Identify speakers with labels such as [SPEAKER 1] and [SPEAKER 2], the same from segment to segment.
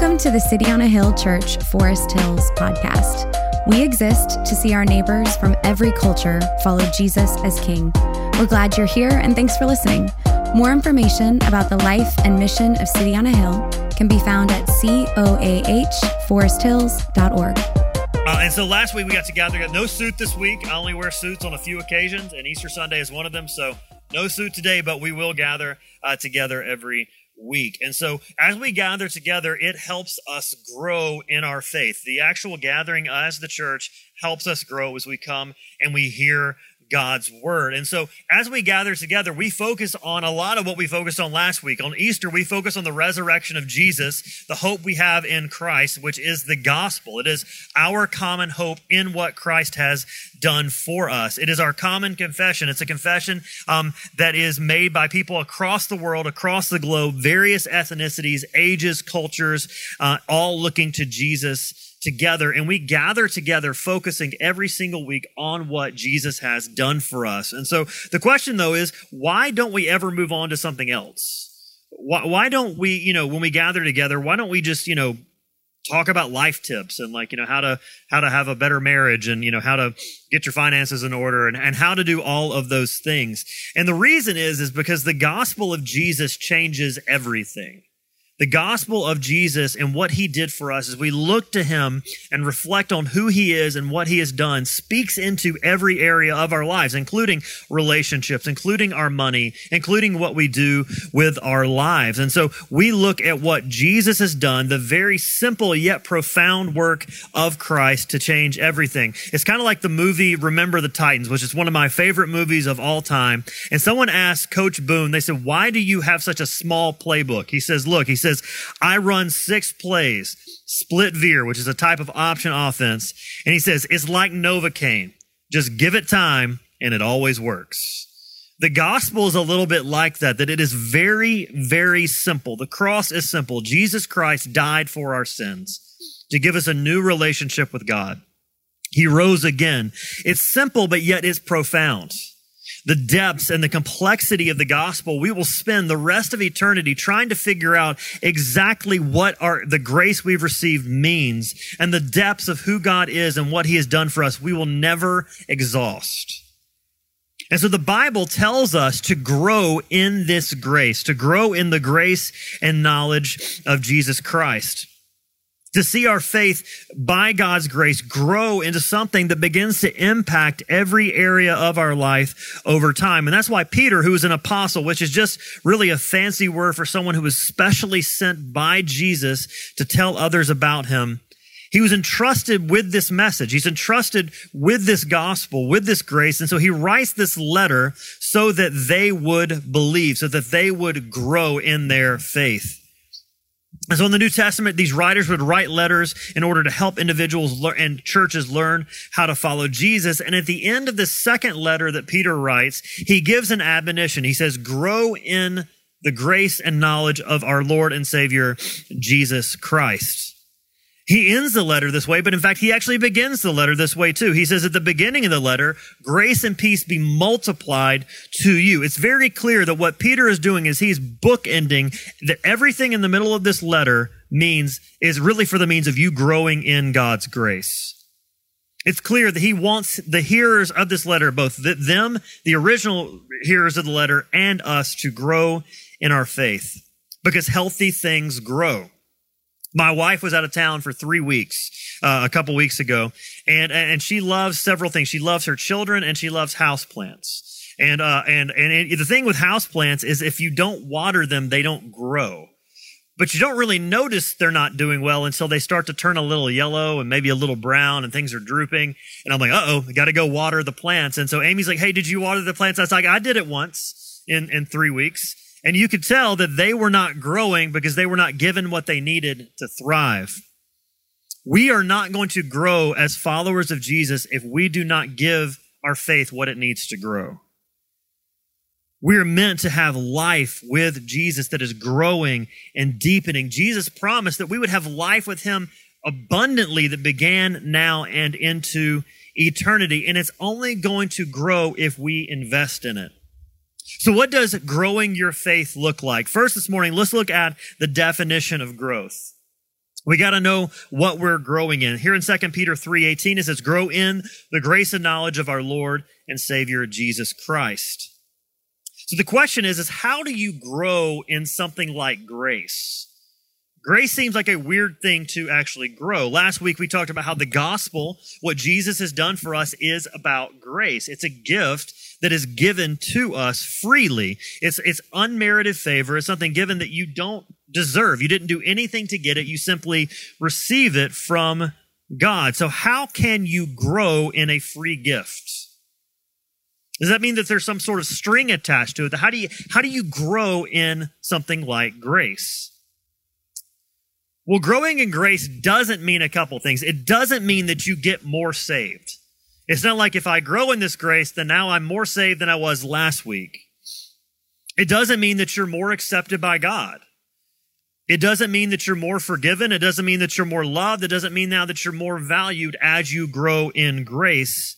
[SPEAKER 1] Welcome to the City on a Hill Church Forest Hills podcast. We exist to see our neighbors from every culture follow Jesus as King. We're glad you're here and thanks for listening. More information about the life and mission of City on a Hill can be found at coahforesthills.org.
[SPEAKER 2] Uh, and so last week we got together. Got no suit this week. I only wear suits on a few occasions, and Easter Sunday is one of them. So no suit today, but we will gather uh, together every week. And so as we gather together, it helps us grow in our faith. The actual gathering as the church helps us grow as we come and we hear God's word. And so as we gather together, we focus on a lot of what we focused on last week. On Easter, we focus on the resurrection of Jesus, the hope we have in Christ, which is the gospel. It is our common hope in what Christ has done for us. It is our common confession. It's a confession um, that is made by people across the world, across the globe, various ethnicities, ages, cultures, uh, all looking to Jesus together and we gather together focusing every single week on what Jesus has done for us. And so the question though is why don't we ever move on to something else? Why, why don't we, you know, when we gather together, why don't we just, you know, talk about life tips and like, you know, how to, how to have a better marriage and, you know, how to get your finances in order and, and how to do all of those things. And the reason is, is because the gospel of Jesus changes everything the gospel of Jesus and what he did for us as we look to him and reflect on who he is and what he has done speaks into every area of our lives, including relationships, including our money, including what we do with our lives. And so we look at what Jesus has done, the very simple yet profound work of Christ to change everything. It's kind of like the movie Remember the Titans, which is one of my favorite movies of all time. And someone asked Coach Boone, they said, why do you have such a small playbook? He says, look, he said, says, I run six plays, split veer, which is a type of option offense. And he says, it's like Novocaine. Just give it time and it always works. The gospel is a little bit like that, that it is very, very simple. The cross is simple. Jesus Christ died for our sins to give us a new relationship with God. He rose again. It's simple, but yet it's profound the depths and the complexity of the gospel, we will spend the rest of eternity trying to figure out exactly what our, the grace we've received means and the depths of who God is and what he has done for us. We will never exhaust. And so the Bible tells us to grow in this grace, to grow in the grace and knowledge of Jesus Christ to see our faith by God's grace grow into something that begins to impact every area of our life over time. And that's why Peter, who is an apostle, which is just really a fancy word for someone who was specially sent by Jesus to tell others about him, he was entrusted with this message. He's entrusted with this gospel, with this grace. And so he writes this letter so that they would believe, so that they would grow in their faith. And so in the New Testament, these writers would write letters in order to help individuals and churches learn how to follow Jesus. And at the end of the second letter that Peter writes, he gives an admonition. He says, grow in the grace and knowledge of our Lord and Savior, Jesus Christ. He ends the letter this way, but in fact, he actually begins the letter this way too. He says at the beginning of the letter, grace and peace be multiplied to you. It's very clear that what Peter is doing is he's bookending that everything in the middle of this letter means is really for the means of you growing in God's grace. It's clear that he wants the hearers of this letter, both them, the original hearers of the letter, and us to grow in our faith because healthy things grow. My wife was out of town for three weeks uh, a couple weeks ago, and and she loves several things. She loves her children, and she loves houseplants. And uh, and and it, the thing with houseplants is if you don't water them, they don't grow. But you don't really notice they're not doing well until they start to turn a little yellow and maybe a little brown, and things are drooping. And I'm like, uh oh, I got to go water the plants. And so Amy's like, Hey, did you water the plants? I was like, I did it once in in three weeks. And you could tell that they were not growing because they were not given what they needed to thrive. We are not going to grow as followers of Jesus if we do not give our faith what it needs to grow. We are meant to have life with Jesus that is growing and deepening. Jesus promised that we would have life with him abundantly that began now and into eternity. And it's only going to grow if we invest in it. So, what does growing your faith look like? First, this morning, let's look at the definition of growth. We got to know what we're growing in. Here in 2 Peter 3:18 it says grow in the grace and knowledge of our Lord and Savior Jesus Christ. So the question is is how do you grow in something like grace? Grace seems like a weird thing to actually grow. Last week we talked about how the gospel, what Jesus has done for us is about grace. It's a gift that is given to us freely. It's, it's unmerited favor. It's something given that you don't deserve. You didn't do anything to get it. You simply receive it from God. So how can you grow in a free gift? Does that mean that there's some sort of string attached to it? How do you, how do you grow in something like grace? Well, growing in grace doesn't mean a couple things. It doesn't mean that you get more saved. It's not like if I grow in this grace, then now I'm more saved than I was last week. It doesn't mean that you're more accepted by God. It doesn't mean that you're more forgiven. It doesn't mean that you're more loved. It doesn't mean now that you're more valued as you grow in grace.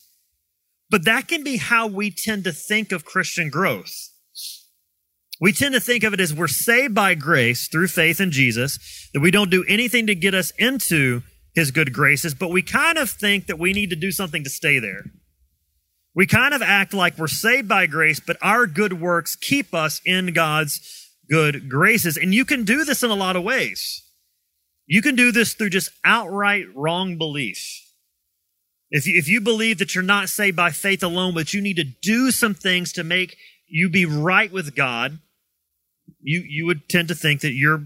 [SPEAKER 2] But that can be how we tend to think of Christian growth. We tend to think of it as we're saved by grace through faith in Jesus, that we don't do anything to get us into his good graces, but we kind of think that we need to do something to stay there. We kind of act like we're saved by grace, but our good works keep us in God's good graces. And you can do this in a lot of ways. You can do this through just outright wrong belief. If you, if you believe that you're not saved by faith alone, but you need to do some things to make you be right with God, you, you would tend to think that your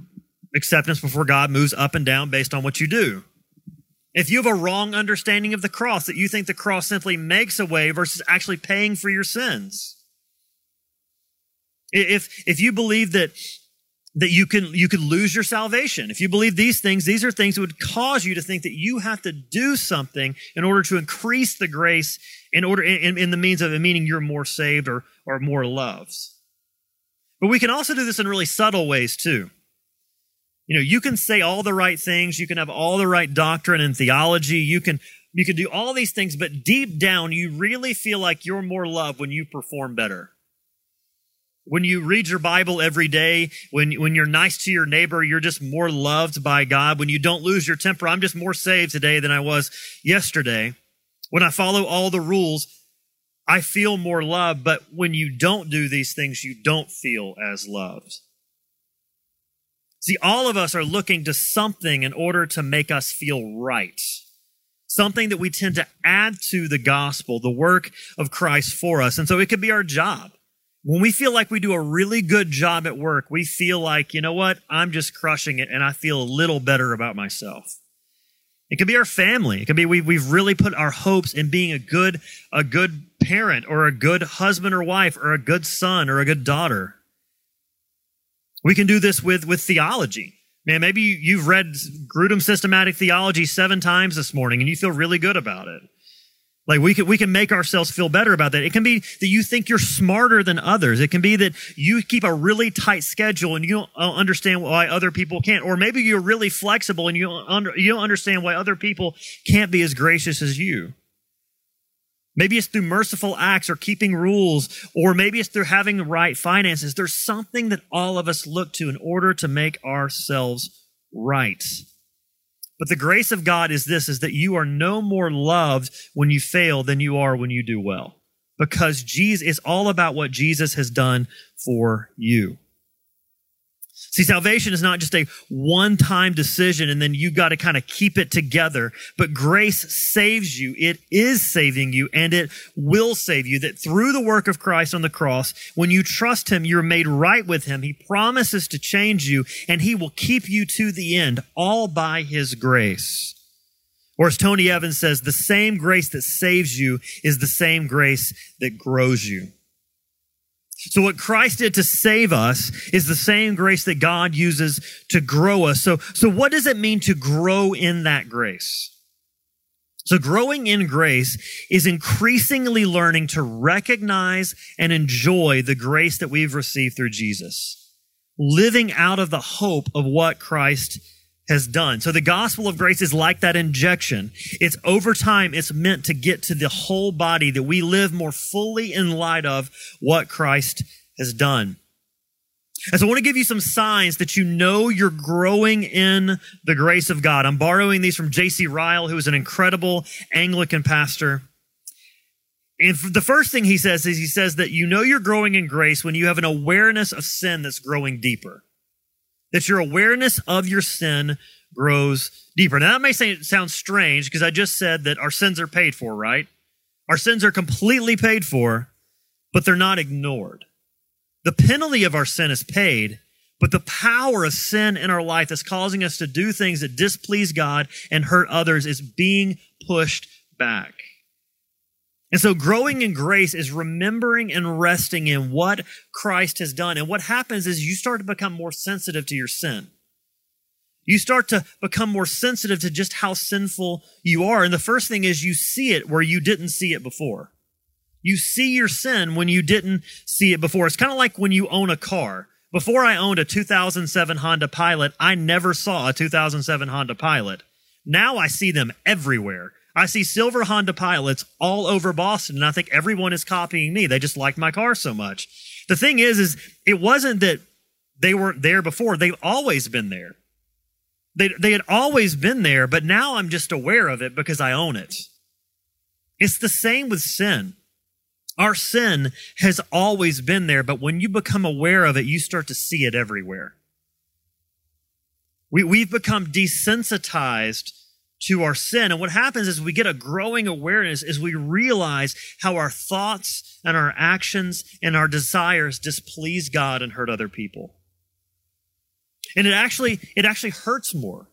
[SPEAKER 2] acceptance before God moves up and down based on what you do. If you have a wrong understanding of the cross, that you think the cross simply makes a way versus actually paying for your sins. If, if you believe that, that you can, you could lose your salvation, if you believe these things, these are things that would cause you to think that you have to do something in order to increase the grace in order, in, in the means of it, meaning you're more saved or, or more loved. But we can also do this in really subtle ways too. You know, you can say all the right things, you can have all the right doctrine and theology, you can you can do all these things, but deep down you really feel like you're more loved when you perform better. When you read your Bible every day, when, when you're nice to your neighbor, you're just more loved by God. When you don't lose your temper, I'm just more saved today than I was yesterday. When I follow all the rules, I feel more loved, but when you don't do these things, you don't feel as loved. See, all of us are looking to something in order to make us feel right. Something that we tend to add to the gospel, the work of Christ for us. And so it could be our job. When we feel like we do a really good job at work, we feel like, you know what? I'm just crushing it and I feel a little better about myself. It could be our family. It could be we, we've really put our hopes in being a good, a good parent or a good husband or wife or a good son or a good daughter. We can do this with, with theology. Man, maybe you've read Grudem Systematic Theology seven times this morning and you feel really good about it. Like we can, we can make ourselves feel better about that. It can be that you think you're smarter than others. It can be that you keep a really tight schedule and you don't uh, understand why other people can't. Or maybe you're really flexible and you don't, you don't understand why other people can't be as gracious as you. Maybe it's through merciful acts or keeping rules, or maybe it's through having the right finances. There's something that all of us look to in order to make ourselves right. But the grace of God is this, is that you are no more loved when you fail than you are when you do well. Because Jesus is all about what Jesus has done for you. See, salvation is not just a one time decision and then you got to kind of keep it together, but grace saves you. It is saving you and it will save you. That through the work of Christ on the cross, when you trust Him, you're made right with Him. He promises to change you and He will keep you to the end, all by His grace. Or as Tony Evans says, the same grace that saves you is the same grace that grows you. So what Christ did to save us is the same grace that God uses to grow us. So, so what does it mean to grow in that grace? So growing in grace is increasingly learning to recognize and enjoy the grace that we've received through Jesus. Living out of the hope of what Christ has done. So the gospel of grace is like that injection. It's over time, it's meant to get to the whole body that we live more fully in light of what Christ has done. And so I want to give you some signs that you know you're growing in the grace of God. I'm borrowing these from J.C. Ryle, who is an incredible Anglican pastor. And the first thing he says is he says that you know you're growing in grace when you have an awareness of sin that's growing deeper. That your awareness of your sin grows deeper. Now that may sound strange because I just said that our sins are paid for, right? Our sins are completely paid for, but they're not ignored. The penalty of our sin is paid, but the power of sin in our life that's causing us to do things that displease God and hurt others is being pushed back. And so growing in grace is remembering and resting in what Christ has done. And what happens is you start to become more sensitive to your sin. You start to become more sensitive to just how sinful you are. And the first thing is you see it where you didn't see it before. You see your sin when you didn't see it before. It's kind of like when you own a car. Before I owned a 2007 Honda Pilot, I never saw a 2007 Honda Pilot. Now I see them everywhere. I see silver Honda Pilots all over Boston, and I think everyone is copying me. They just like my car so much. The thing is, is it wasn't that they weren't there before. They've always been there. They, they had always been there, but now I'm just aware of it because I own it. It's the same with sin. Our sin has always been there, but when you become aware of it, you start to see it everywhere. We, we've become desensitized to our sin. And what happens is we get a growing awareness as we realize how our thoughts and our actions and our desires displease God and hurt other people. And it actually, it actually hurts more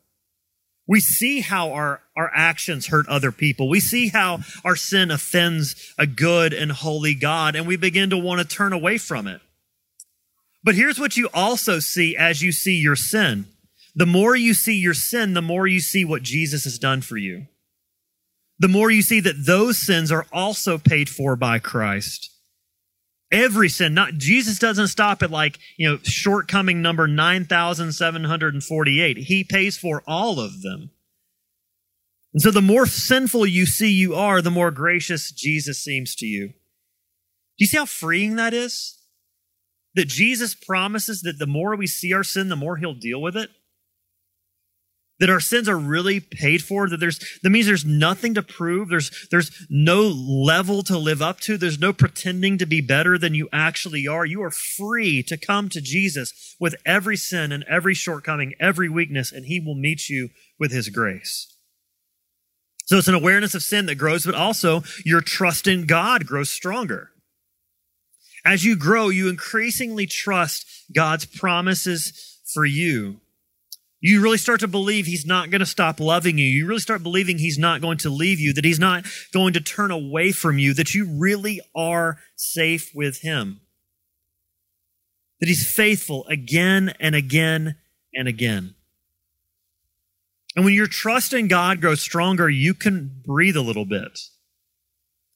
[SPEAKER 2] we see how our, our actions hurt other people. We see how our sin offends a good and holy God, and we begin to want to turn away from it. But here's what you also see as you see your sin. The more you see your sin, the more you see what Jesus has done for you. The more you see that those sins are also paid for by Christ. Every sin, not Jesus doesn't stop at like, you know, shortcoming number 9,748. He pays for all of them. And so the more sinful you see you are, the more gracious Jesus seems to you. Do you see how freeing that is? That Jesus promises that the more we see our sin, the more he'll deal with it that our sins are really paid for that there's that means there's nothing to prove. There's there's no level to live up to. There's no pretending to be better than you actually are. You are free to come to Jesus with every sin and every shortcoming every weakness and he will meet you with his grace. So it's an awareness of sin that grows but also your trust in God grows stronger. As you grow you increasingly trust God's promises for you you really start to believe he's not going to stop loving you. You really start believing he's not going to leave you, that he's not going to turn away from you, that you really are safe with him. That he's faithful again and again and again. And when your trust in God grows stronger, you can breathe a little bit.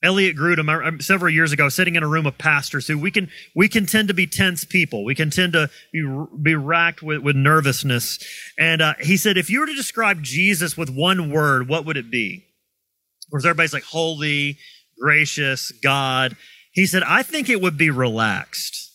[SPEAKER 2] Elliot Grudem, several years ago, sitting in a room of pastors who we can we can tend to be tense people. We can tend to be, be racked with, with nervousness. And uh, he said, if you were to describe Jesus with one word, what would it be? Course, everybody's like holy, gracious, God. He said, I think it would be relaxed.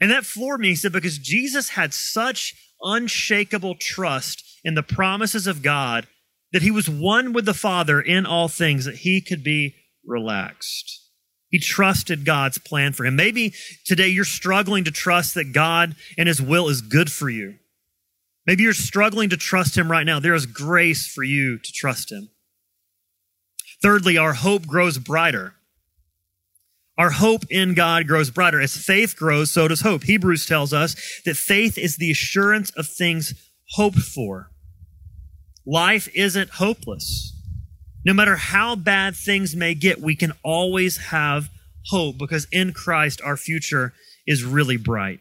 [SPEAKER 2] And that floored me. He said, because Jesus had such unshakable trust in the promises of God that he was one with the Father in all things, that he could be relaxed. He trusted God's plan for him. Maybe today you're struggling to trust that God and his will is good for you. Maybe you're struggling to trust him right now. There is grace for you to trust him. Thirdly, our hope grows brighter. Our hope in God grows brighter. As faith grows, so does hope. Hebrews tells us that faith is the assurance of things hoped for. Life isn't hopeless. No matter how bad things may get, we can always have hope because in Christ our future is really bright.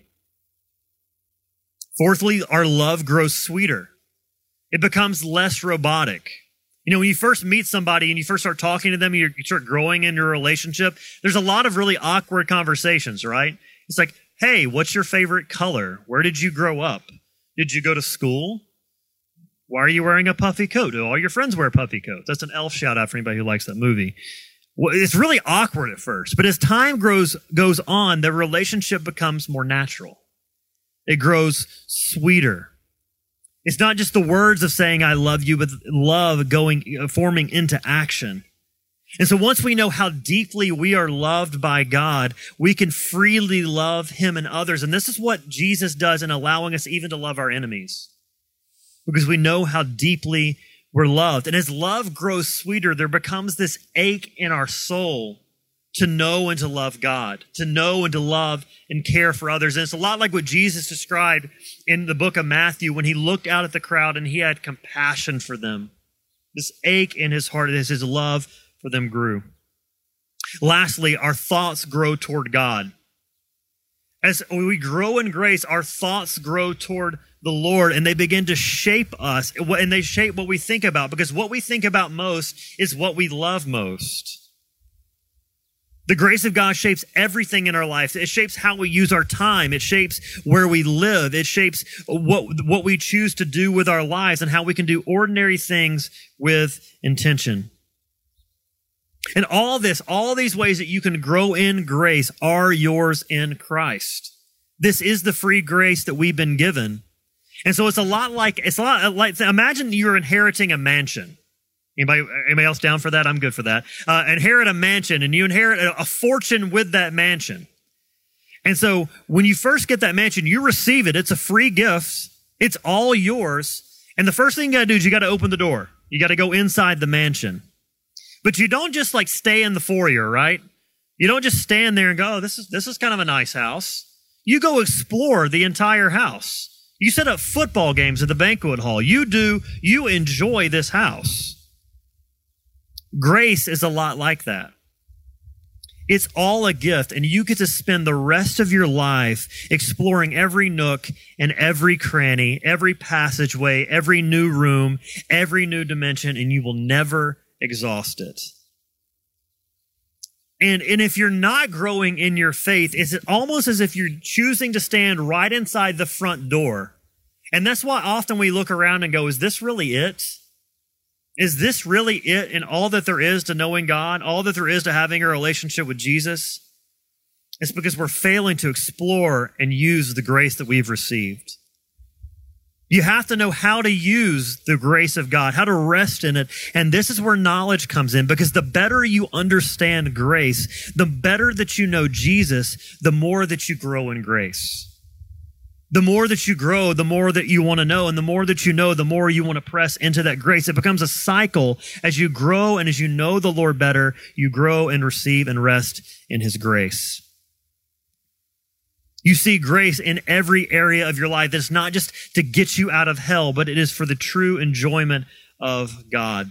[SPEAKER 2] Fourthly, our love grows sweeter. It becomes less robotic. You know, when you first meet somebody and you first start talking to them, you start growing in your relationship, there's a lot of really awkward conversations, right? It's like, hey, what's your favorite color? Where did you grow up? Did you go to school? Why are you wearing a puffy coat? Do all your friends wear puffy coats? That's an elf shout out for anybody who likes that movie. Well, it's really awkward at first, but as time grows goes on, the relationship becomes more natural. it grows sweeter. It's not just the words of saying I love you, but love going, uh, forming into action. And so once we know how deeply we are loved by God, we can freely love Him and others. And this is what Jesus does in allowing us even to love our enemies. Because we know how deeply we're loved. And as love grows sweeter, there becomes this ache in our soul to know and to love God, to know and to love and care for others. And it's a lot like what Jesus described in the book of Matthew when he looked out at the crowd and he had compassion for them. This ache in his heart as his love for them grew. Lastly, our thoughts grow toward God. As we grow in grace, our thoughts grow toward the Lord and they begin to shape us and they shape what we think about because what we think about most is what we love most. The grace of God shapes everything in our life. It shapes how we use our time. It shapes where we live. It shapes what, what we choose to do with our lives and how we can do ordinary things with intention. And all this, all these ways that you can grow in grace are yours in Christ. This is the free grace that we've been given. And so it's a lot like, it's a lot like, imagine you're inheriting a mansion. Anybody, anybody else down for that? I'm good for that. Uh, inherit a mansion and you inherit a, a fortune with that mansion. And so when you first get that mansion, you receive it. It's a free gift. It's all yours. And the first thing you got to do is you got to open the door. You got to go inside the mansion. But you don't just like stay in the foyer, right? You don't just stand there and go, oh, this is, this is kind of a nice house. You go explore the entire house. You set up football games at the banquet hall. You do, you enjoy this house. Grace is a lot like that. It's all a gift, and you get to spend the rest of your life exploring every nook and every cranny, every passageway, every new room, every new dimension, and you will never exhaust it. And, and if you're not growing in your faith, it's almost as if you're choosing to stand right inside the front door. And that's why often we look around and go, is this really it? Is this really it and all that there is to knowing God, all that there is to having a relationship with Jesus? It's because we're failing to explore and use the grace that we've received. You have to know how to use the grace of God, how to rest in it. And this is where knowledge comes in because the better you understand grace, the better that you know Jesus, the more that you grow in grace. The more that you grow, the more that you want to know. And the more that you know, the more you want to press into that grace. It becomes a cycle as you grow and as you know the Lord better, you grow and receive and rest in his grace. You see grace in every area of your life. That's not just to get you out of hell, but it is for the true enjoyment of God.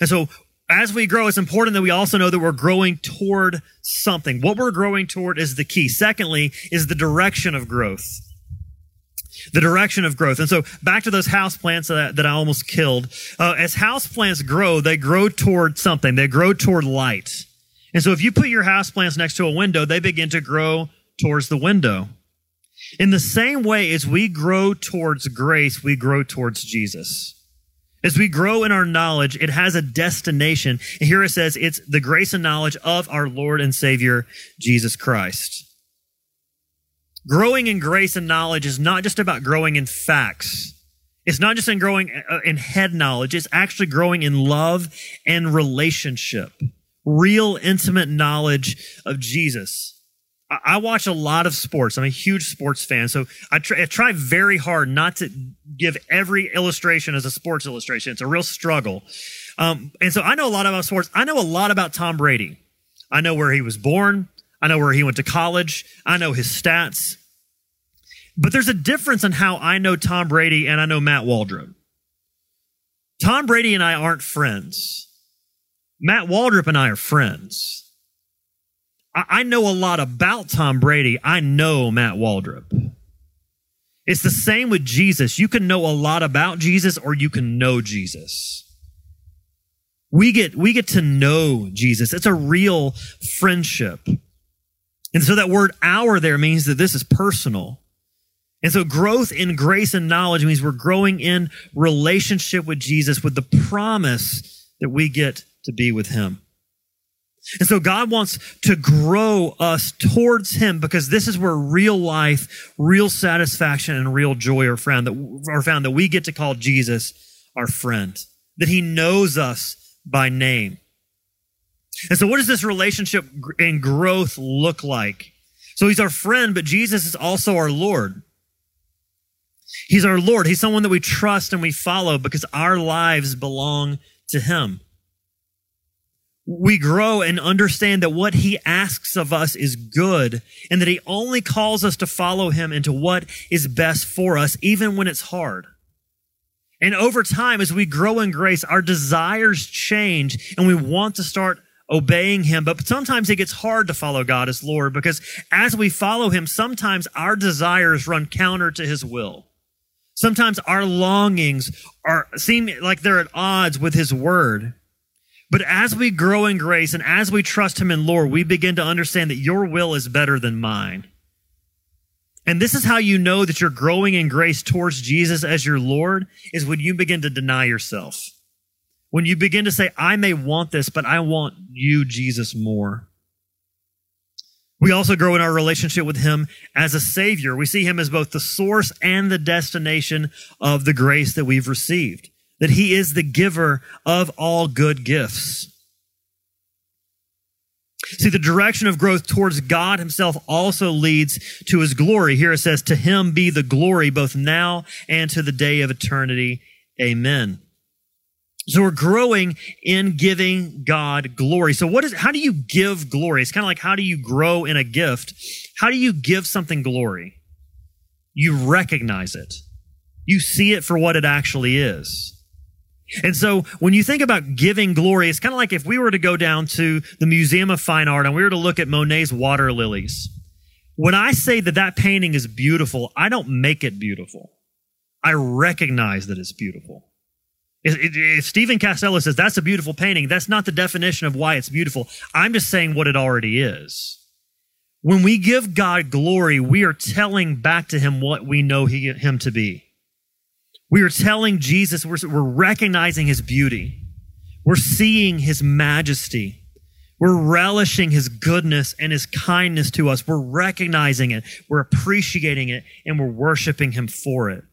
[SPEAKER 2] And so as we grow, it's important that we also know that we're growing toward something. What we're growing toward is the key. Secondly, is the direction of growth. The direction of growth. And so back to those house plants that, that I almost killed. Uh, as house plants grow, they grow toward something. They grow toward light. And so if you put your house plants next to a window, they begin to grow towards the window. In the same way as we grow towards grace, we grow towards Jesus. As we grow in our knowledge, it has a destination. And here it says it's the grace and knowledge of our Lord and Savior, Jesus Christ. Growing in grace and knowledge is not just about growing in facts. It's not just in growing uh, in head knowledge. It's actually growing in love and relationship. Real intimate knowledge of Jesus. I watch a lot of sports. I'm a huge sports fan. So I try, I try, very hard not to give every illustration as a sports illustration. It's a real struggle. Um, and so I know a lot about sports. I know a lot about Tom Brady. I know where he was born. I know where he went to college. I know his stats. But there's a difference in how I know Tom Brady and I know Matt Waldrop. Tom Brady and I aren't friends. Matt Waldrop and I are friends. I know a lot about Tom Brady. I know Matt Waldrop. It's the same with Jesus. You can know a lot about Jesus or you can know Jesus. We get, we get to know Jesus. It's a real friendship. And so that word our there means that this is personal. And so growth in grace and knowledge means we're growing in relationship with Jesus with the promise that we get to be with him. And so God wants to grow us towards Him because this is where real life, real satisfaction, and real joy are found that are found that we get to call Jesus our friend, that He knows us by name. And so, what does this relationship and growth look like? So, He's our friend, but Jesus is also our Lord. He's our Lord. He's someone that we trust and we follow because our lives belong to Him we grow and understand that what he asks of us is good and that he only calls us to follow him into what is best for us, even when it's hard. And over time, as we grow in grace, our desires change and we want to start obeying him. But sometimes it gets hard to follow God as Lord because as we follow him, sometimes our desires run counter to his will. Sometimes our longings are seem like they're at odds with his word. But as we grow in grace and as we trust Him in Lord, we begin to understand that your will is better than mine. And this is how you know that you're growing in grace towards Jesus as your Lord is when you begin to deny yourself. When you begin to say, I may want this, but I want you, Jesus, more. We also grow in our relationship with Him as a Savior. We see Him as both the source and the destination of the grace that we've received that he is the giver of all good gifts. See, the direction of growth towards God himself also leads to his glory. Here it says, to him be the glory both now and to the day of eternity. Amen. So we're growing in giving God glory. So what is, how do you give glory? It's kind of like how do you grow in a gift? How do you give something glory? You recognize it. You see it for what it actually is. And so when you think about giving glory, it's kind of like if we were to go down to the Museum of Fine Art and we were to look at Monet's water lilies. When I say that that painting is beautiful, I don't make it beautiful. I recognize that it's beautiful. If, if Stephen Castello says that's a beautiful painting, that's not the definition of why it's beautiful. I'm just saying what it already is. When we give God glory, we are telling back to him what we know he, him to be. We are telling Jesus, we're, we're recognizing his beauty. We're seeing his majesty. We're relishing his goodness and his kindness to us. We're recognizing it. We're appreciating it and we're worshiping him for it.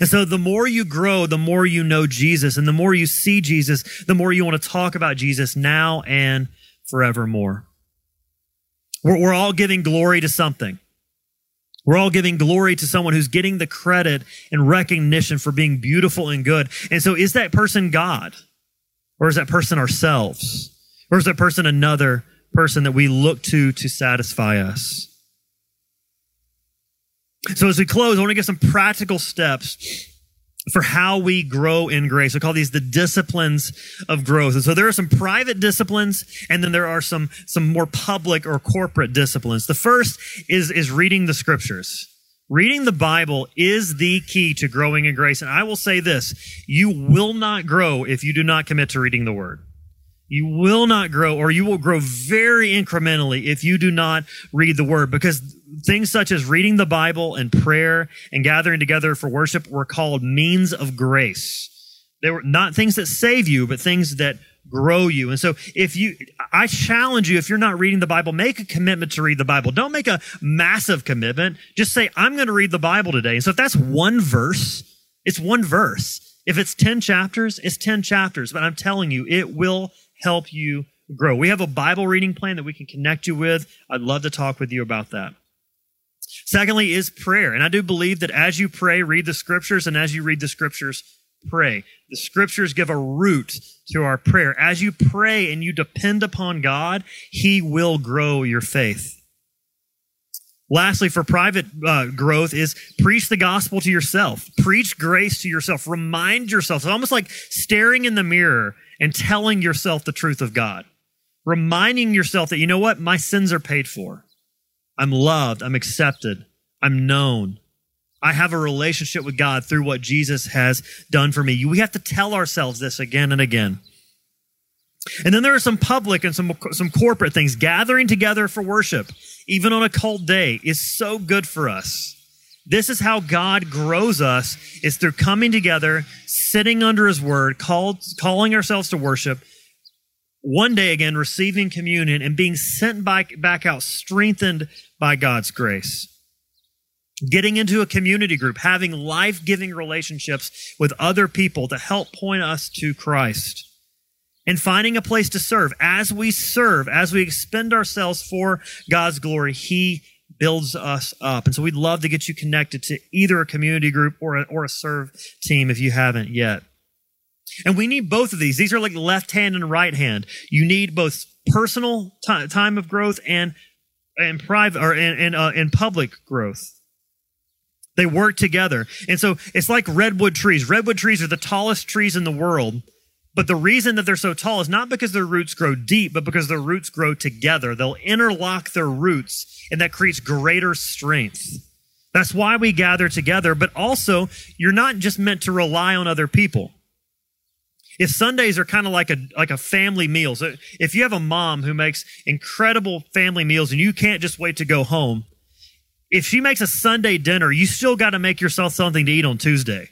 [SPEAKER 2] And so the more you grow, the more you know Jesus and the more you see Jesus, the more you want to talk about Jesus now and forevermore. We're, we're all giving glory to something. We're all giving glory to someone who's getting the credit and recognition for being beautiful and good. And so is that person God? Or is that person ourselves? Or is that person another person that we look to to satisfy us? So as we close, I want to give some practical steps for how we grow in grace. We call these the disciplines of growth. And so there are some private disciplines and then there are some, some more public or corporate disciplines. The first is, is reading the scriptures. Reading the Bible is the key to growing in grace. And I will say this, you will not grow if you do not commit to reading the word. You will not grow or you will grow very incrementally if you do not read the word because things such as reading the Bible and prayer and gathering together for worship were called means of grace. They were not things that save you, but things that grow you. And so if you, I challenge you, if you're not reading the Bible, make a commitment to read the Bible. Don't make a massive commitment. Just say, I'm going to read the Bible today. And so if that's one verse, it's one verse. If it's 10 chapters, it's 10 chapters. But I'm telling you, it will help you grow. We have a Bible reading plan that we can connect you with. I'd love to talk with you about that. Secondly, is prayer. And I do believe that as you pray, read the scriptures, and as you read the scriptures, pray. The scriptures give a root to our prayer. As you pray and you depend upon God, He will grow your faith. Lastly, for private uh, growth is preach the gospel to yourself. Preach grace to yourself. Remind yourself. It's almost like staring in the mirror and telling yourself the truth of God. Reminding yourself that, you know what? My sins are paid for. I'm loved. I'm accepted. I'm known. I have a relationship with God through what Jesus has done for me. We have to tell ourselves this again and again. And then there are some public and some, some corporate things. Gathering together for worship, even on a cold day, is so good for us. This is how God grows us, is through coming together, sitting under his word, called, calling ourselves to worship, one day again receiving communion and being sent back, back out, strengthened by God's grace. Getting into a community group, having life giving relationships with other people to help point us to Christ. And finding a place to serve. As we serve, as we expend ourselves for God's glory, He builds us up. And so we'd love to get you connected to either a community group or a, or a serve team if you haven't yet. And we need both of these. These are like left hand and right hand. You need both personal t- time of growth and and private or in in, uh, in public growth. They work together, and so it's like redwood trees. Redwood trees are the tallest trees in the world. But the reason that they're so tall is not because their roots grow deep, but because their roots grow together. They'll interlock their roots, and that creates greater strength. That's why we gather together. But also, you're not just meant to rely on other people if Sundays are kind of like a like a family meal, so if you have a mom who makes incredible family meals and you can't just wait to go home, if she makes a Sunday dinner, you still got to make yourself something to eat on Tuesday.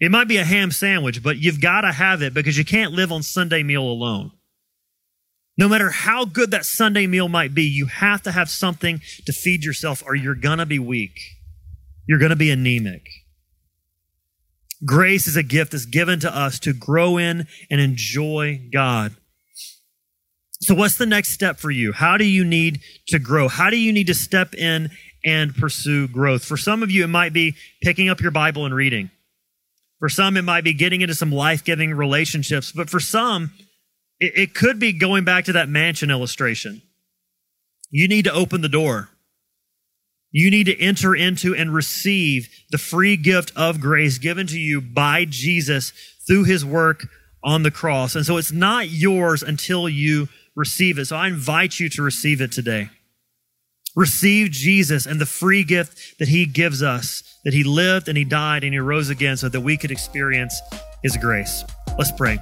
[SPEAKER 2] It might be a ham sandwich, but you've got to have it because you can't live on Sunday meal alone. No matter how good that Sunday meal might be, you have to have something to feed yourself or you're going to be weak. You're going to be anemic. Grace is a gift that's given to us to grow in and enjoy God. So, what's the next step for you? How do you need to grow? How do you need to step in and pursue growth? For some of you, it might be picking up your Bible and reading. For some, it might be getting into some life giving relationships. But for some, it, it could be going back to that mansion illustration. You need to open the door. You need to enter into and receive the free gift of grace given to you by Jesus through his work on the cross. And so it's not yours until you receive it. So I invite you to receive it today. Receive Jesus and the free gift that he gives us, that he lived and he died and he rose again so that we could experience his grace. Let's pray.